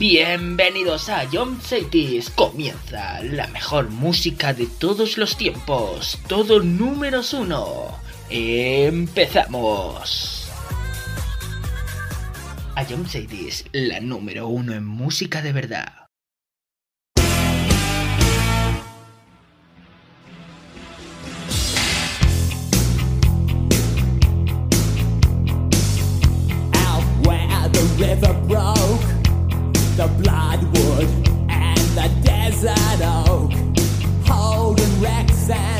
Bienvenidos a John Cities. Comienza la mejor música de todos los tiempos. Todo números uno. Empezamos. A John Cities, la número uno en música de verdad. Out river broke. the bloodwood and the desert oak, holding wrecks and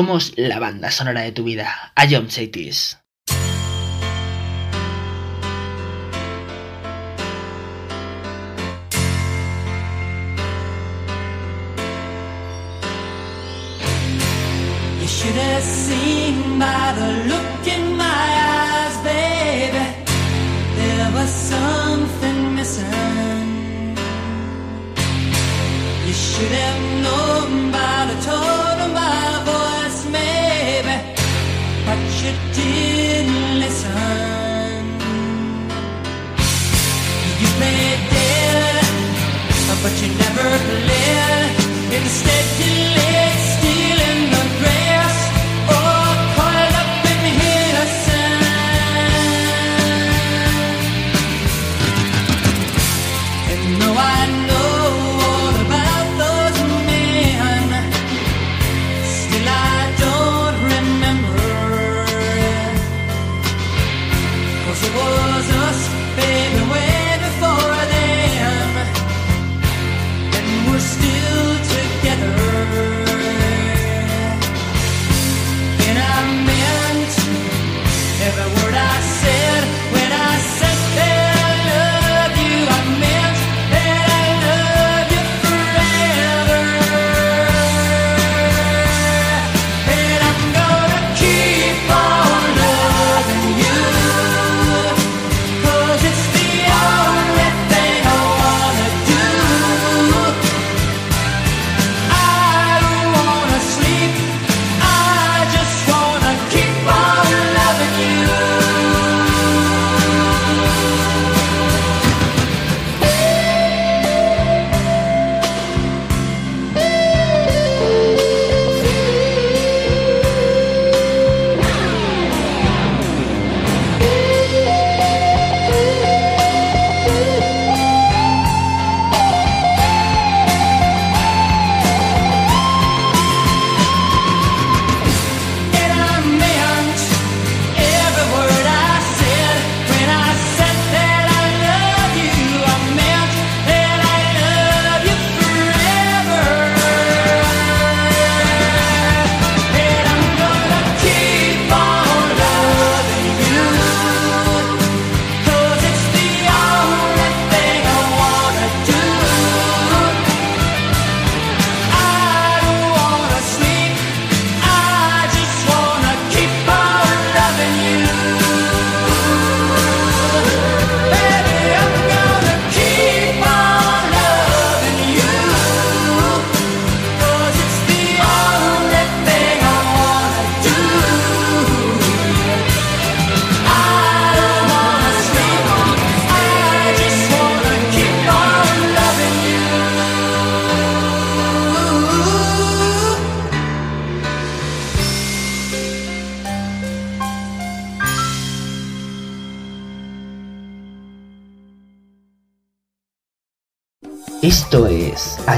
Somos la banda sonora de tu vida. A John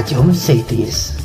Esto es A John Cities. So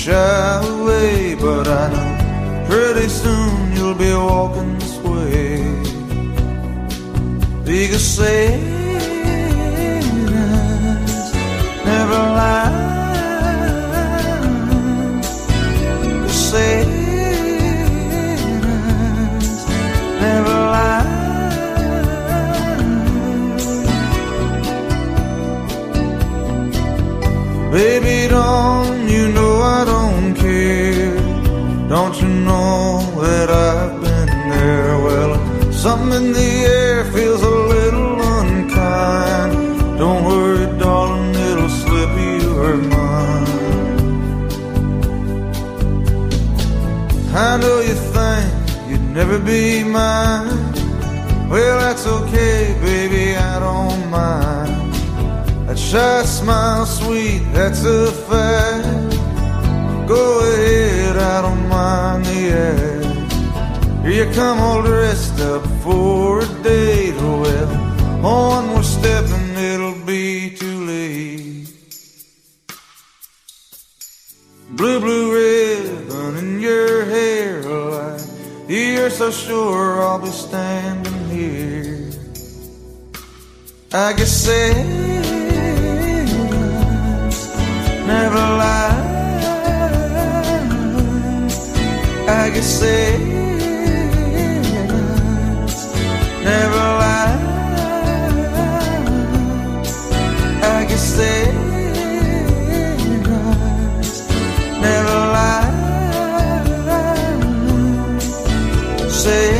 shy away, but I know pretty soon you'll be walking this way. Because Satan's mine. Well, that's okay, baby, I don't mind. That shy smile, sweet, that's a fact. Go ahead, I don't mind the act. Here you come all dressed up for a date. Well, on sure I'll be standing here. I guess Satan's never lie. I guess Satan's never lie. I guess Satan's never lie. say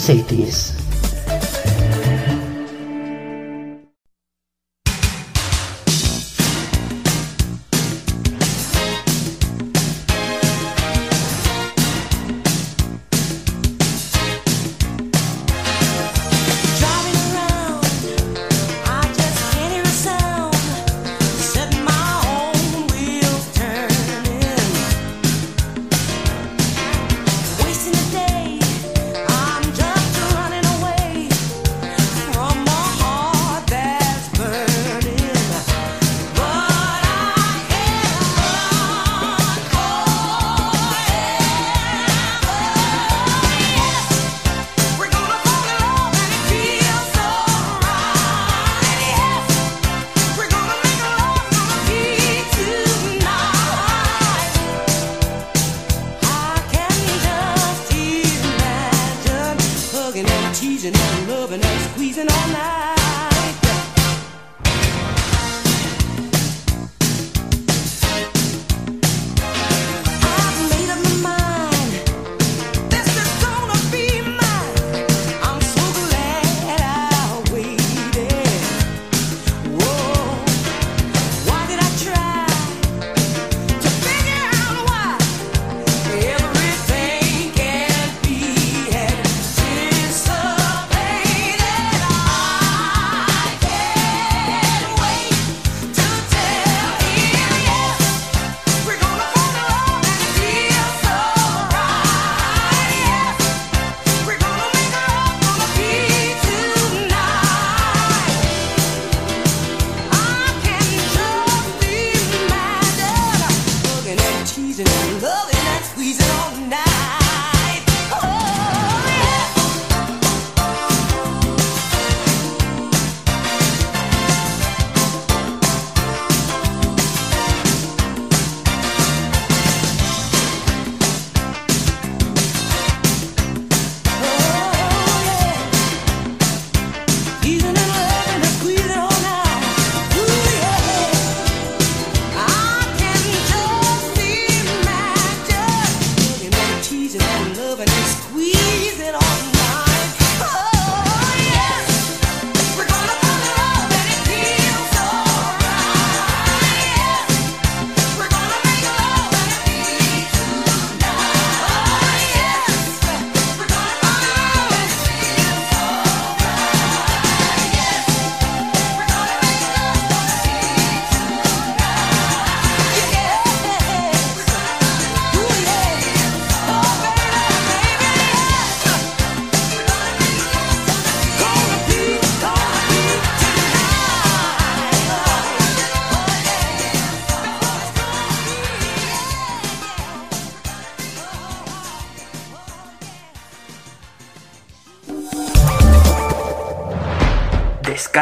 say this.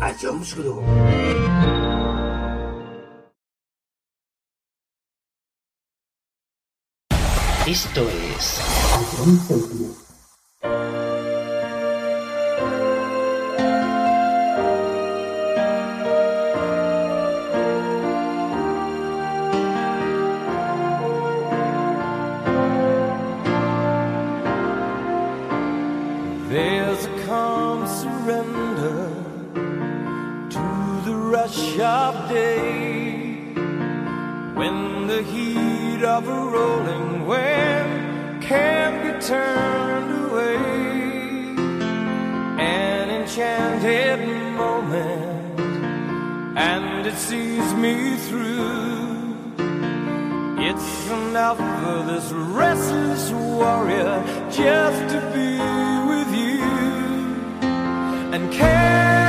a Jones Group. Esto es sharp day when the heat of a rolling wave can be turned away. An enchanted moment, and it sees me through. It's enough for this restless warrior just to be with you and care.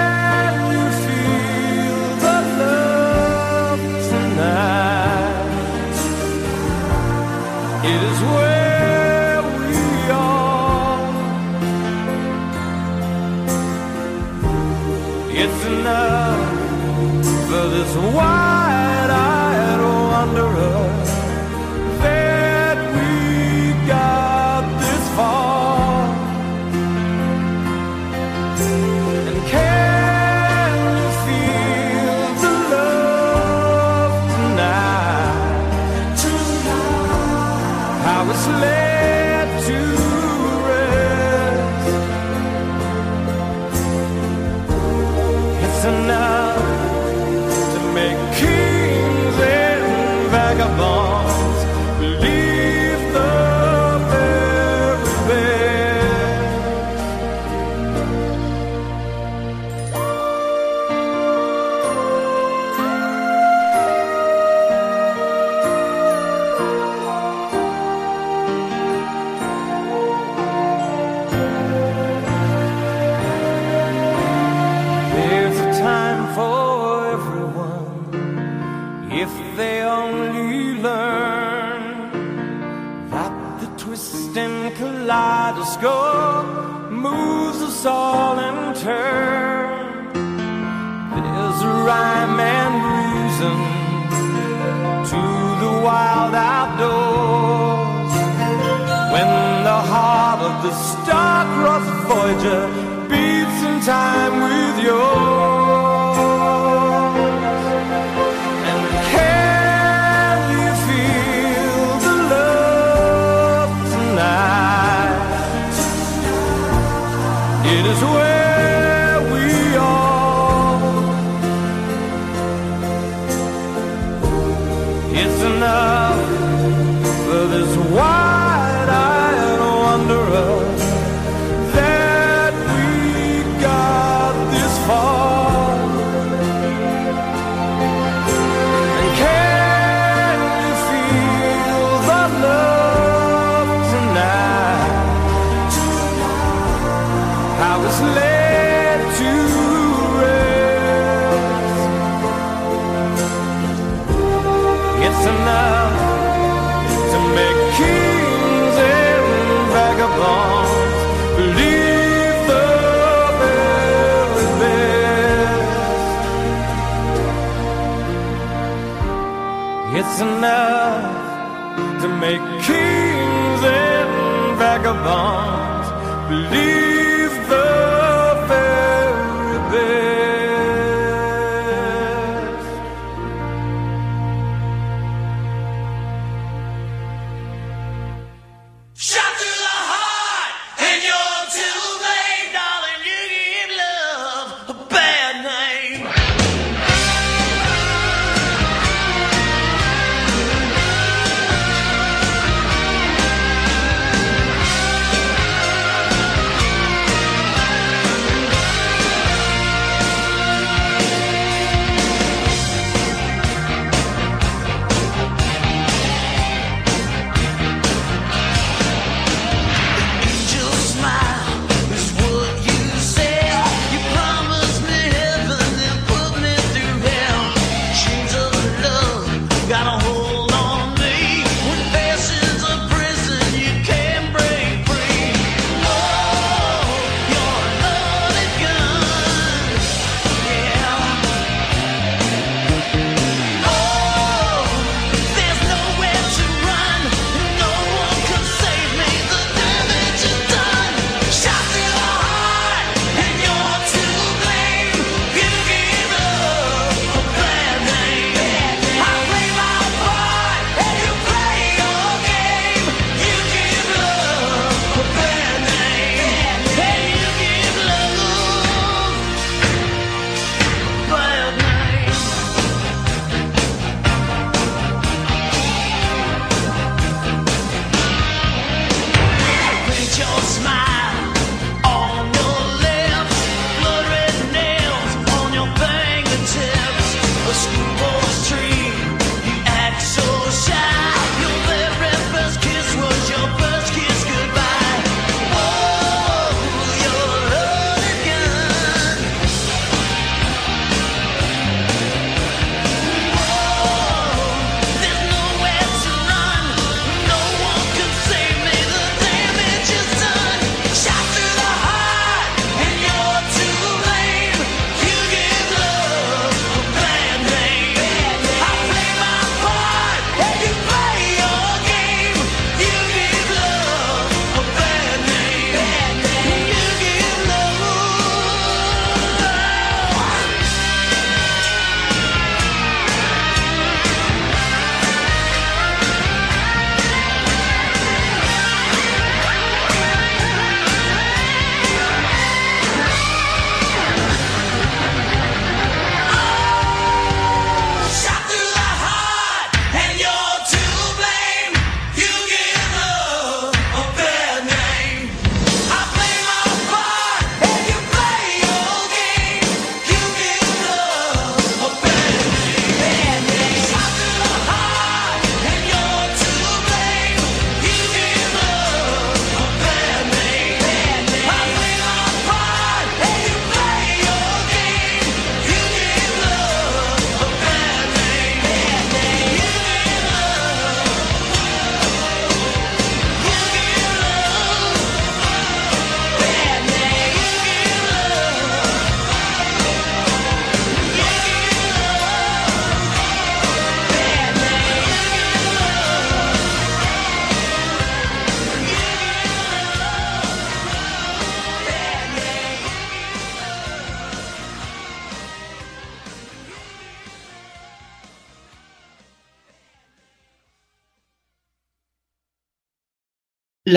我。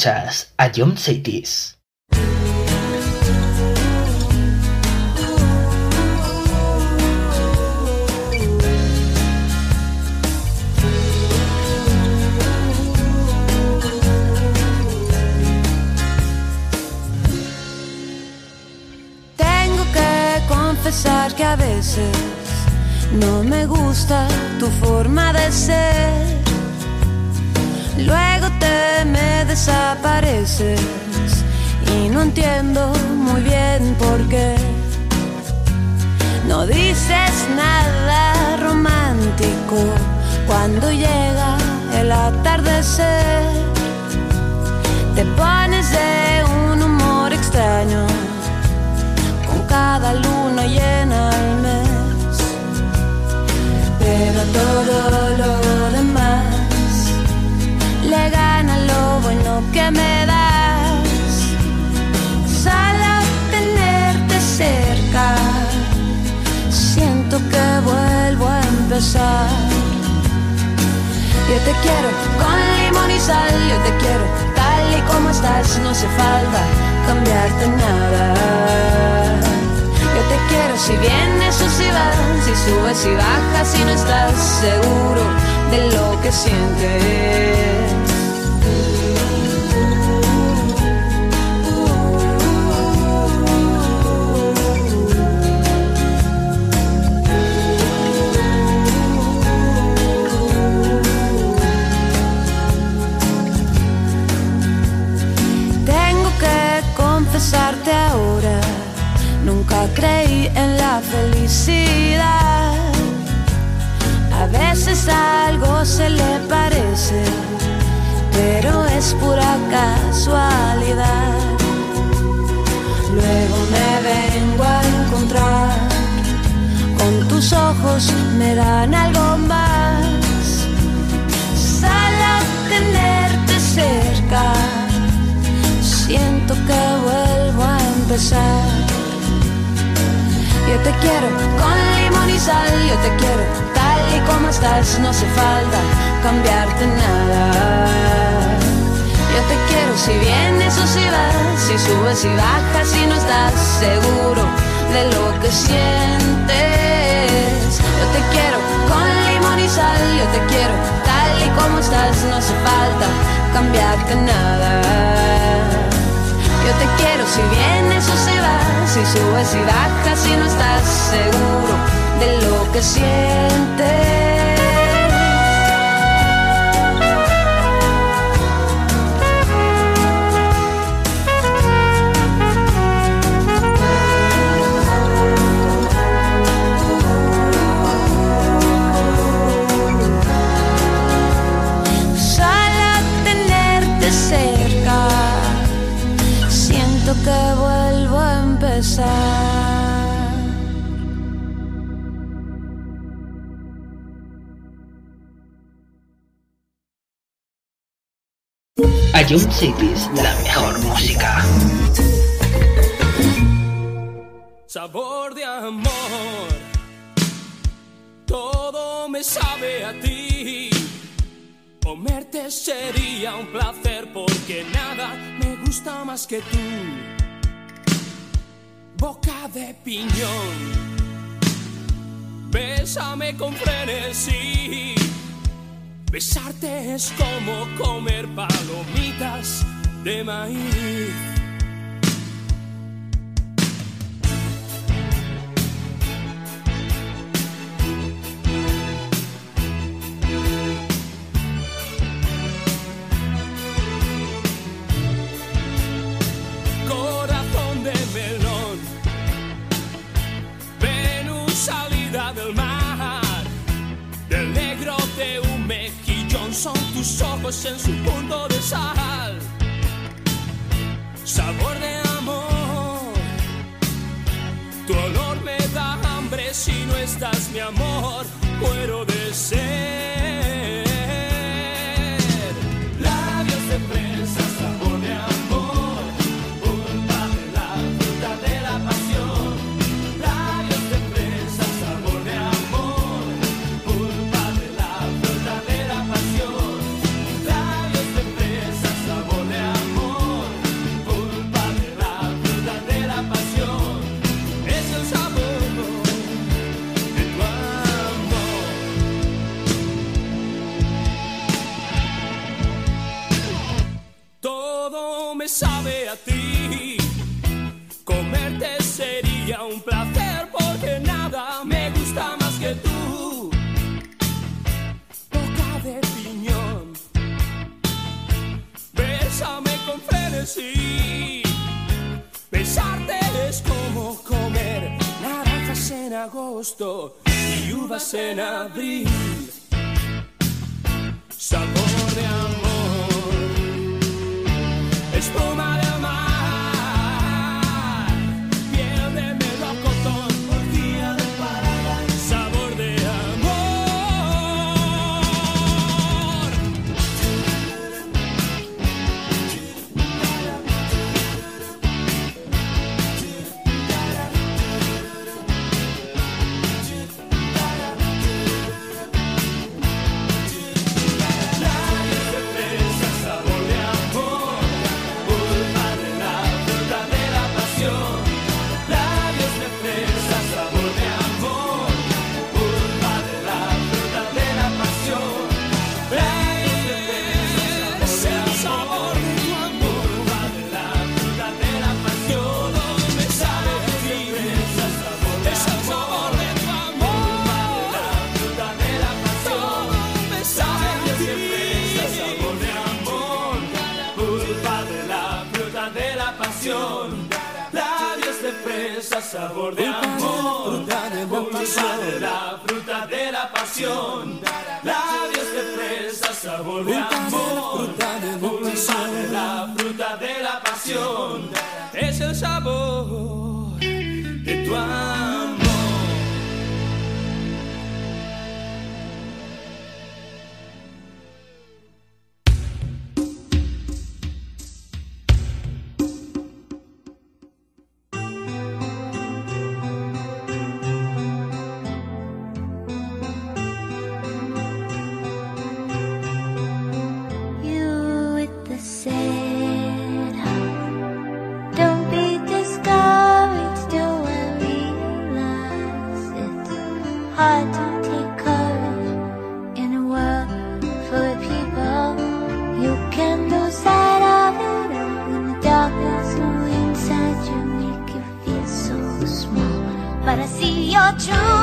Escuchas a John Cities. que a veces no me gusta tu forma de ser me desapareces y no entiendo muy bien por qué. No dices nada romántico cuando llega el atardecer. Te pones de un humor extraño con cada luna llena al mes. Pero todo lo demás que me das. Sal a tenerte cerca, siento que vuelvo a empezar. Yo te quiero con limón y sal, yo te quiero tal y como estás, no hace falta cambiarte nada. Yo te quiero si vienes o si vas, si subes y bajas, si no estás seguro de lo que sientes. Ojos me dan algo más. Sal a tenerte cerca, siento que vuelvo a empezar. Yo te quiero con limón y sal, yo te quiero tal y como estás, no hace falta cambiarte nada. Yo te quiero si vienes o si vas, si subes y bajas y no estás seguro de lo que sientes. Te quiero con limón y sal, yo te quiero tal y como estás, no hace falta cambiarte nada. Yo te quiero si vienes o si vas, si subes y bajas y no estás seguro de lo que sientes. Que vuelvo a empezar. A Cities, la mejor música. sabor de amor. Todo me sabe a ti. Comerte sería un placer porque nada me gusta más que tú. Boca de piñón. Bésame con frenesí. Besarte es como comer palomitas de maíz. Son tus ojos en su punto de sal. Sabor de amor, tu olor me da hambre si no estás mi amor, muero de ser. Sabe a ti. Comerte sería un placer porque nada me gusta más que tú. Boca de piñón. Bésame con frenesí. Besarte es como comer naranjas en agosto y uvas en abril. Sabor de amor espuma de sabor de amor, cultiva de la fruta de la pasión, labios de fresa, sabor de amor, la fruta de la pasión, es el sabor de tu amor. 就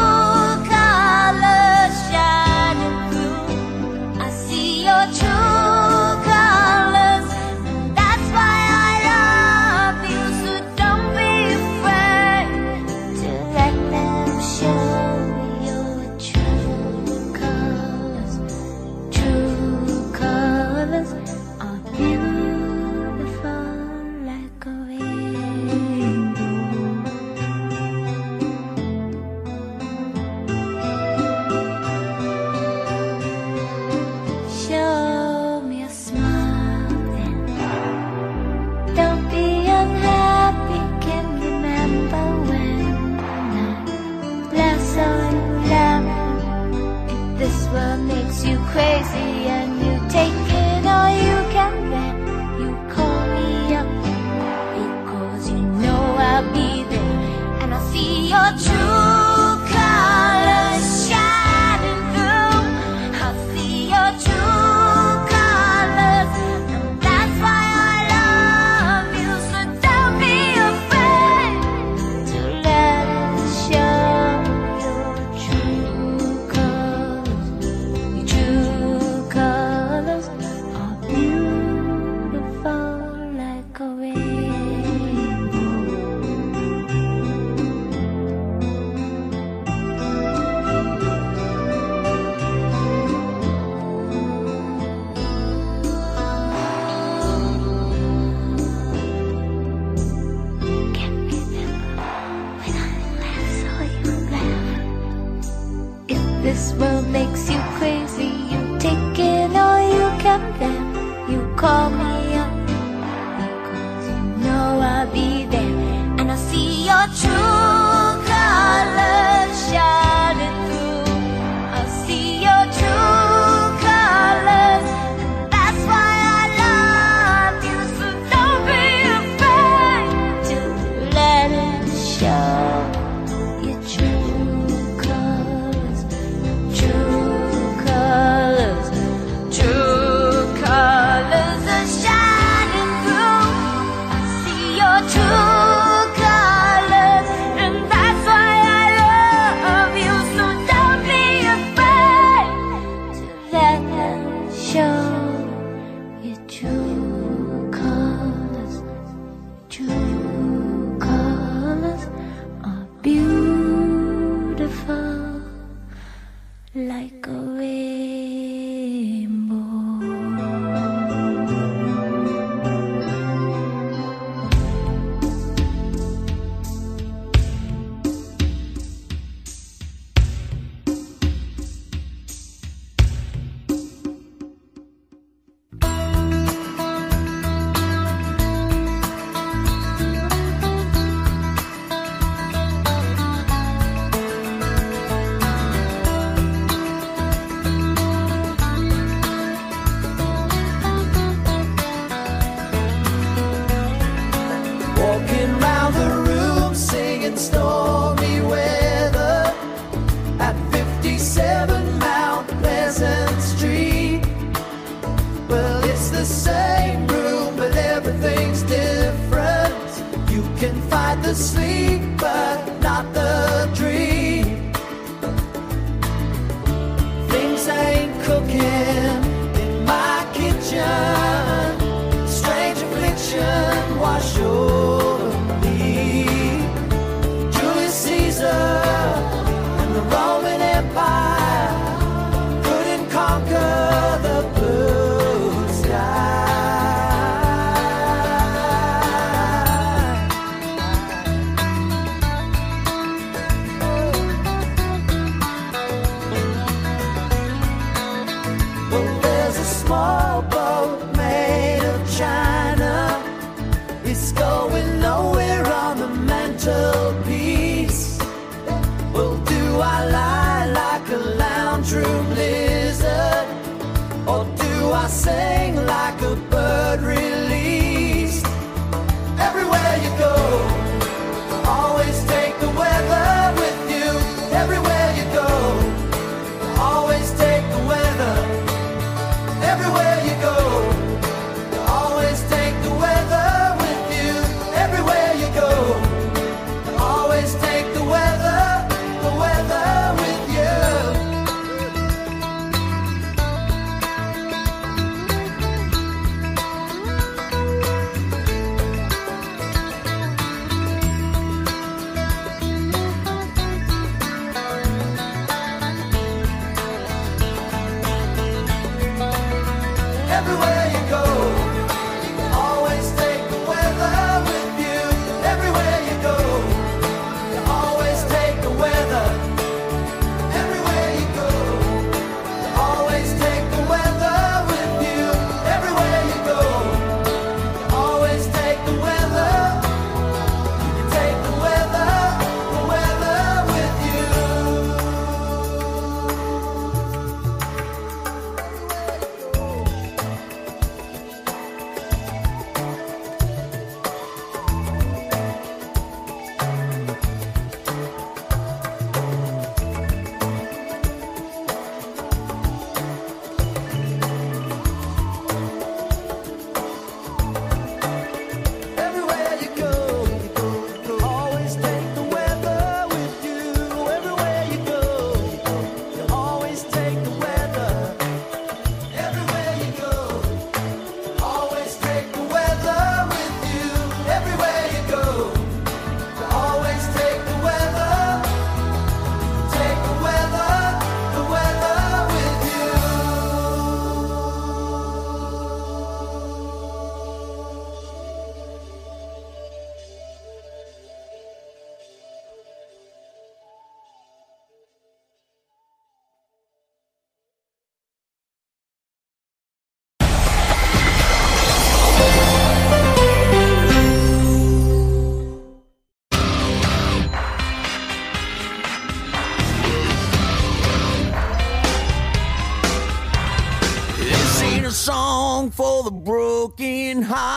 all the broken hearts.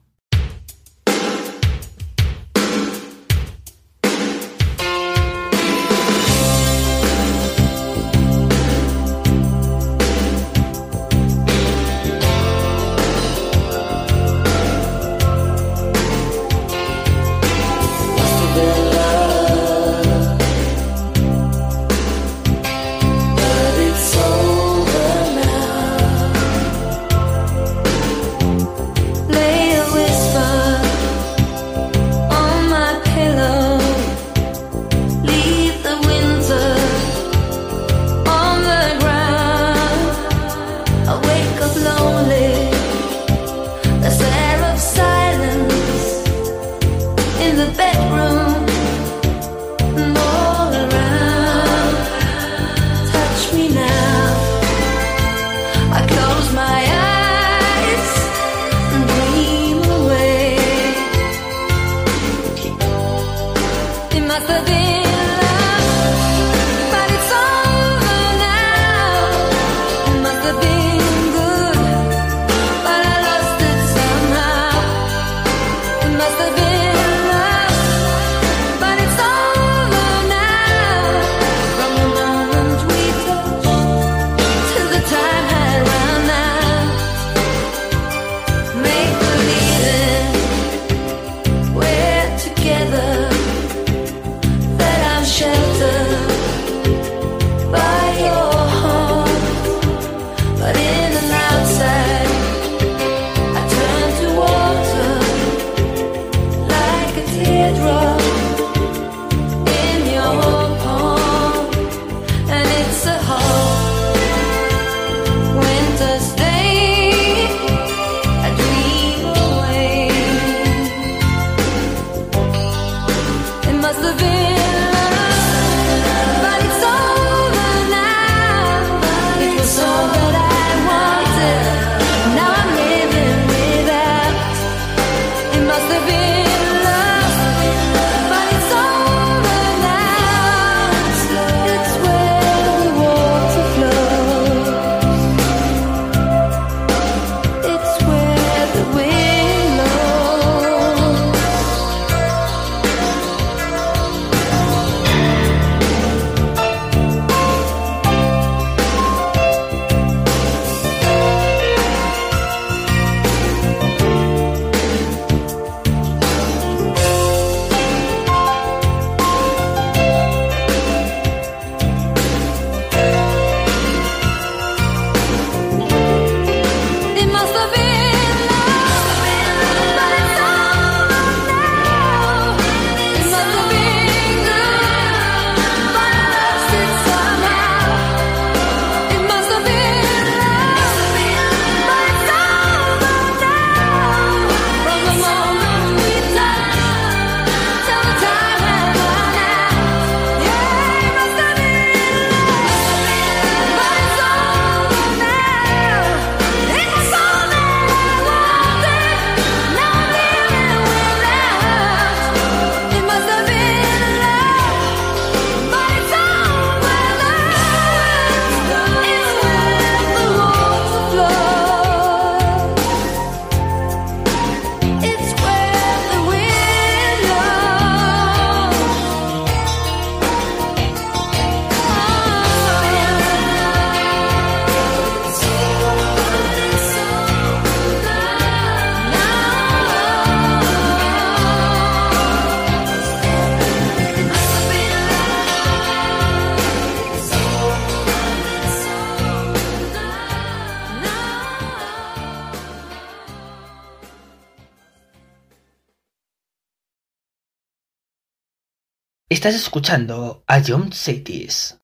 Estás escuchando a John Cities.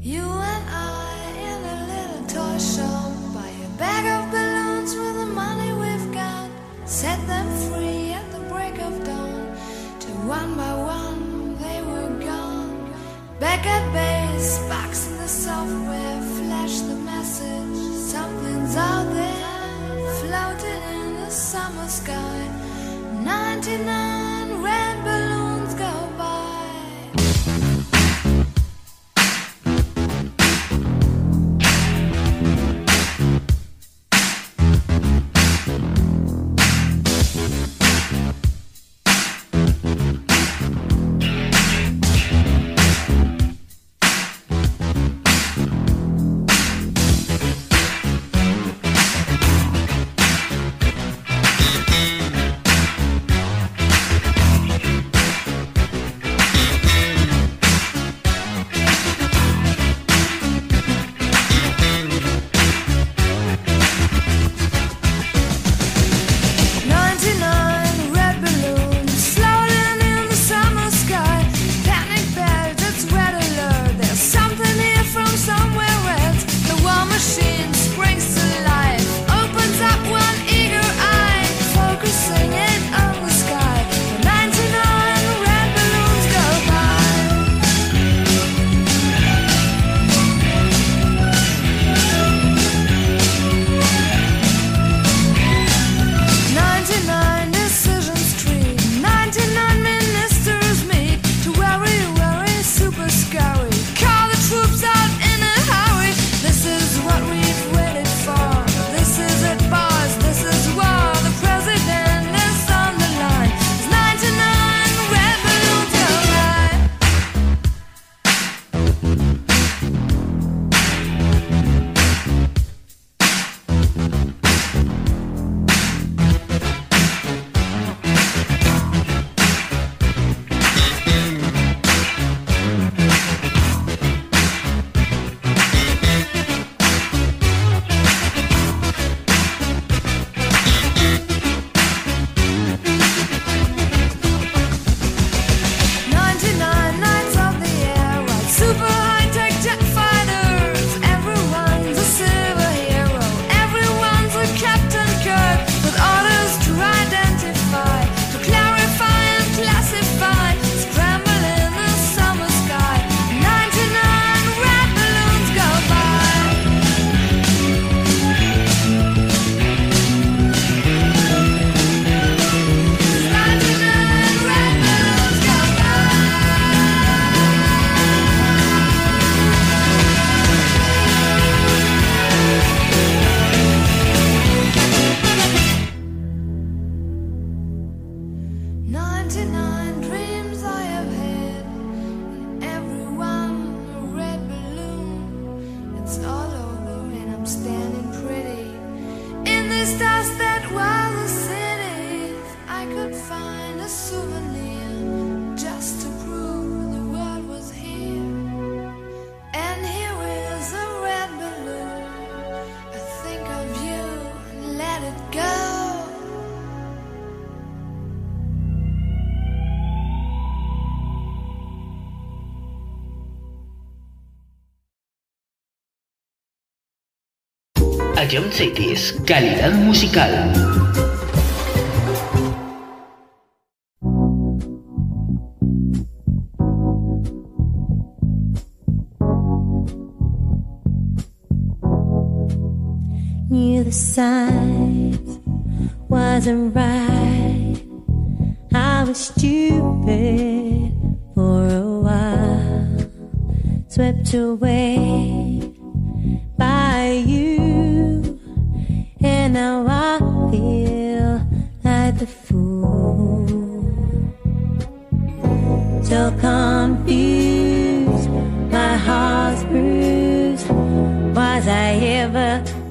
You and I in a little toy shop buy a bag of balloons with the money we've got. Set them free at the break of dawn. Till one by one they were gone. Back at base, box in the software, flash the message. Something's out there, floating in the summer sky. 99 red Jump Cities, calidad musical. Knew the signs wasn't right. I was stupid for a while, swept away by you now I feel like the fool. So confused, my heart's bruised. Was I ever?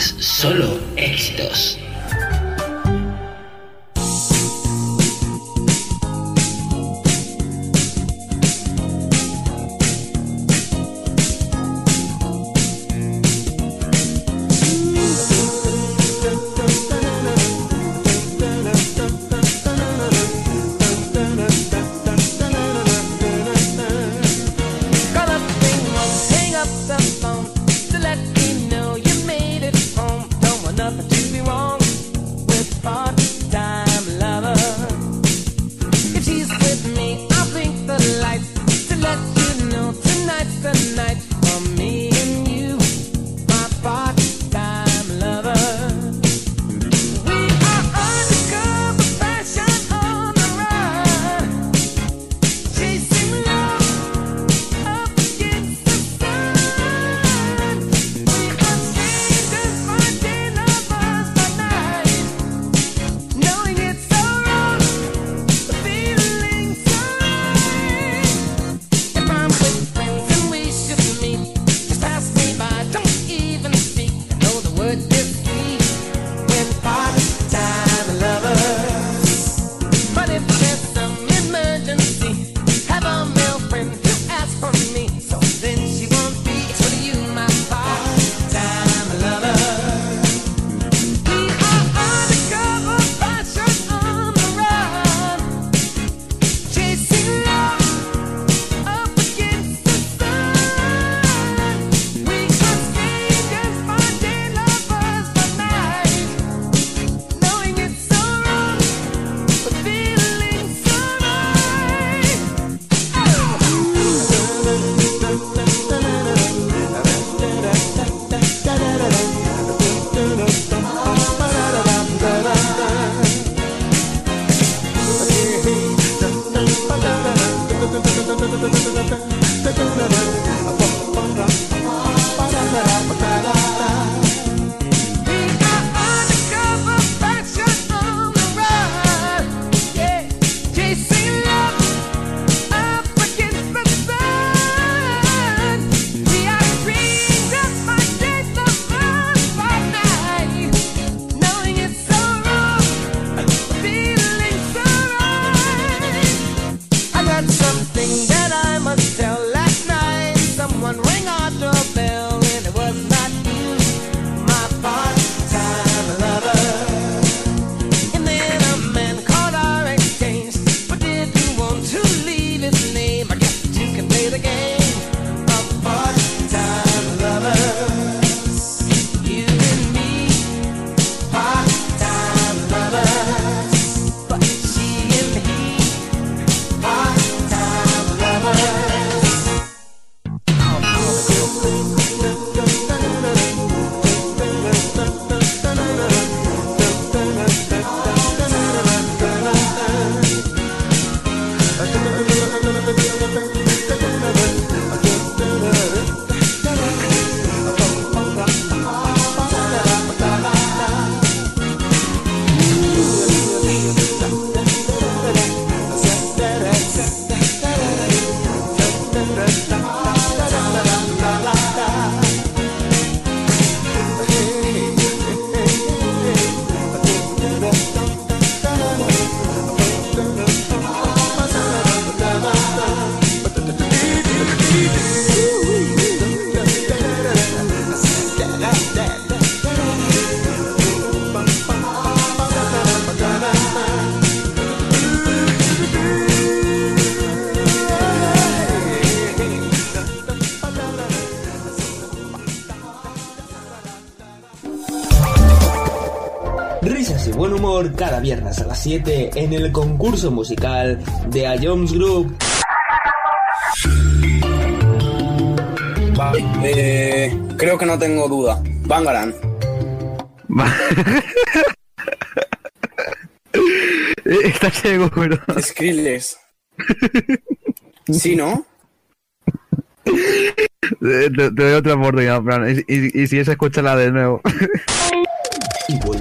solo éxitos. 7 en el concurso musical de A Jones Group. Eh, creo que no tengo duda. Bangaran. Eh, está ciego, pero. Skrillex. ¿Sí, no? Eh, te, doy otra oportunidad, Fran. Y, y, y si es, escúchala de nuevo.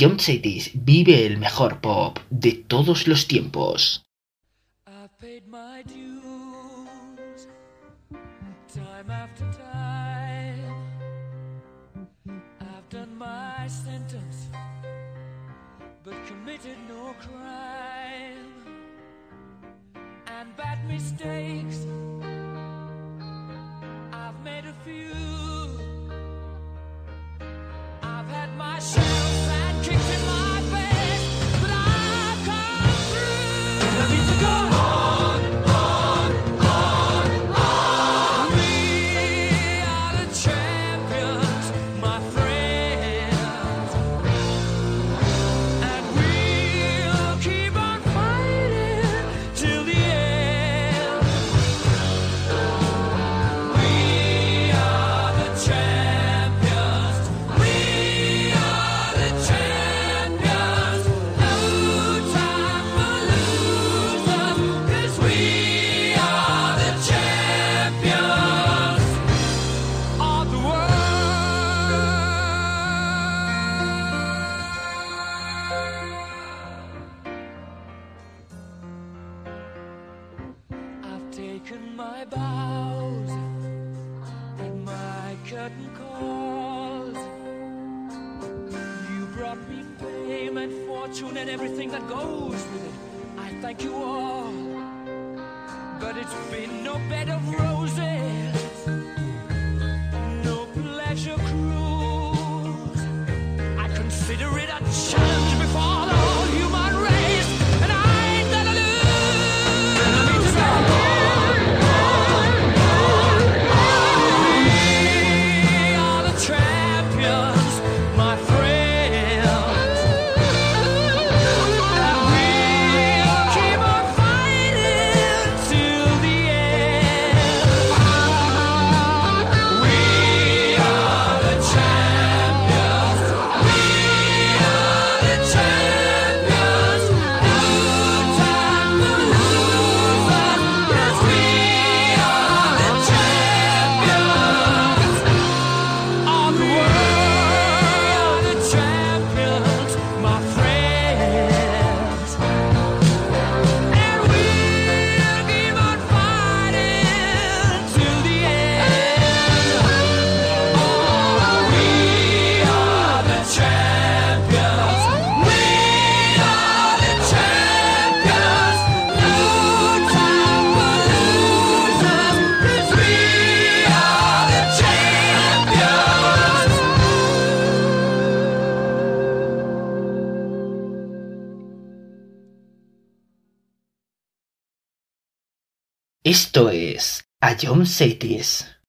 Jump Cities vive el mejor pop de todos los tiempos. Es A John Cities.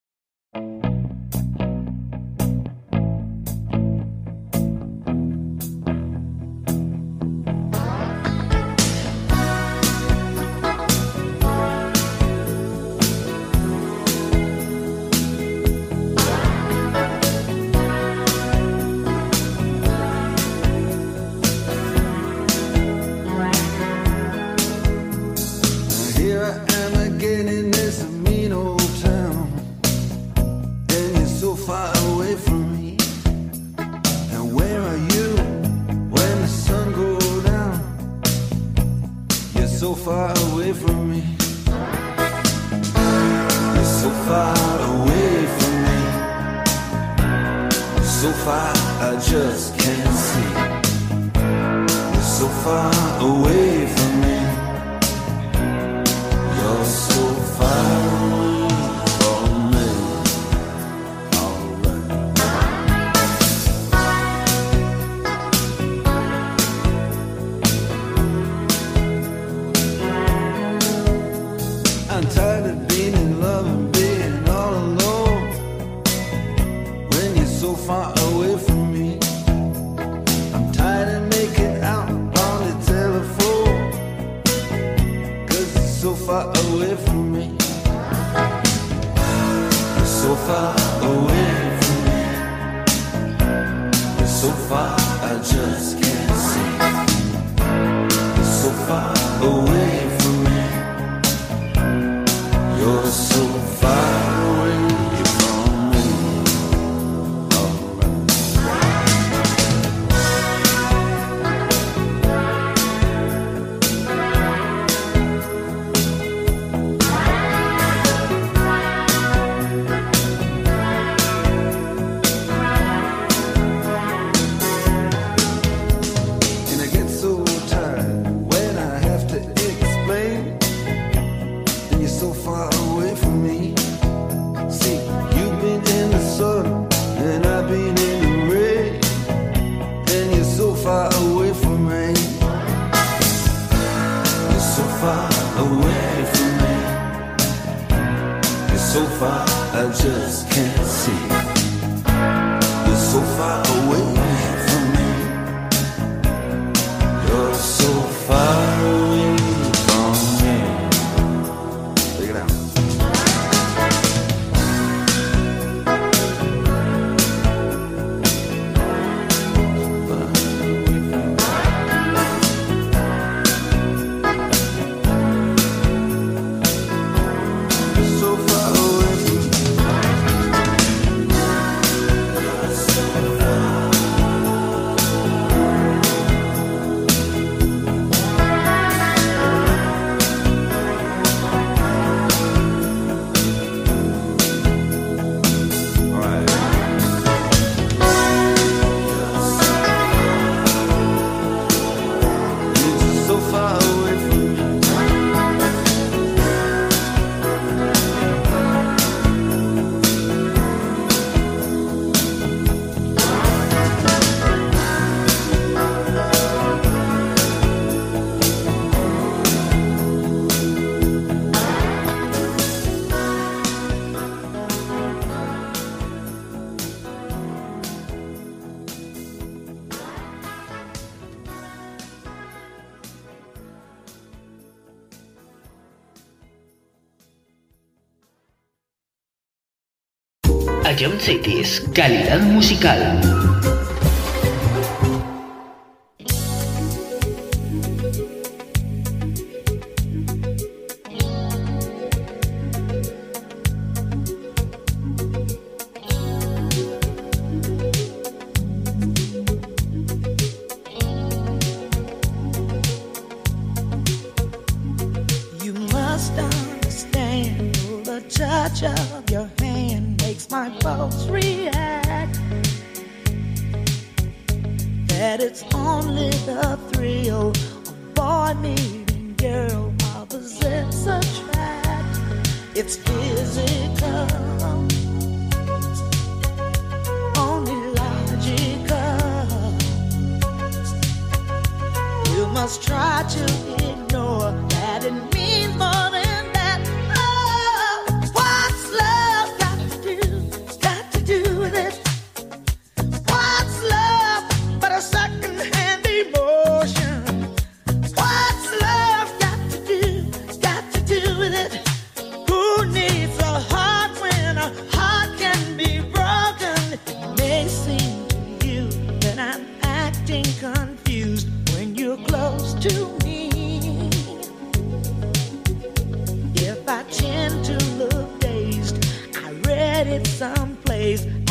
Cities, calidad musical.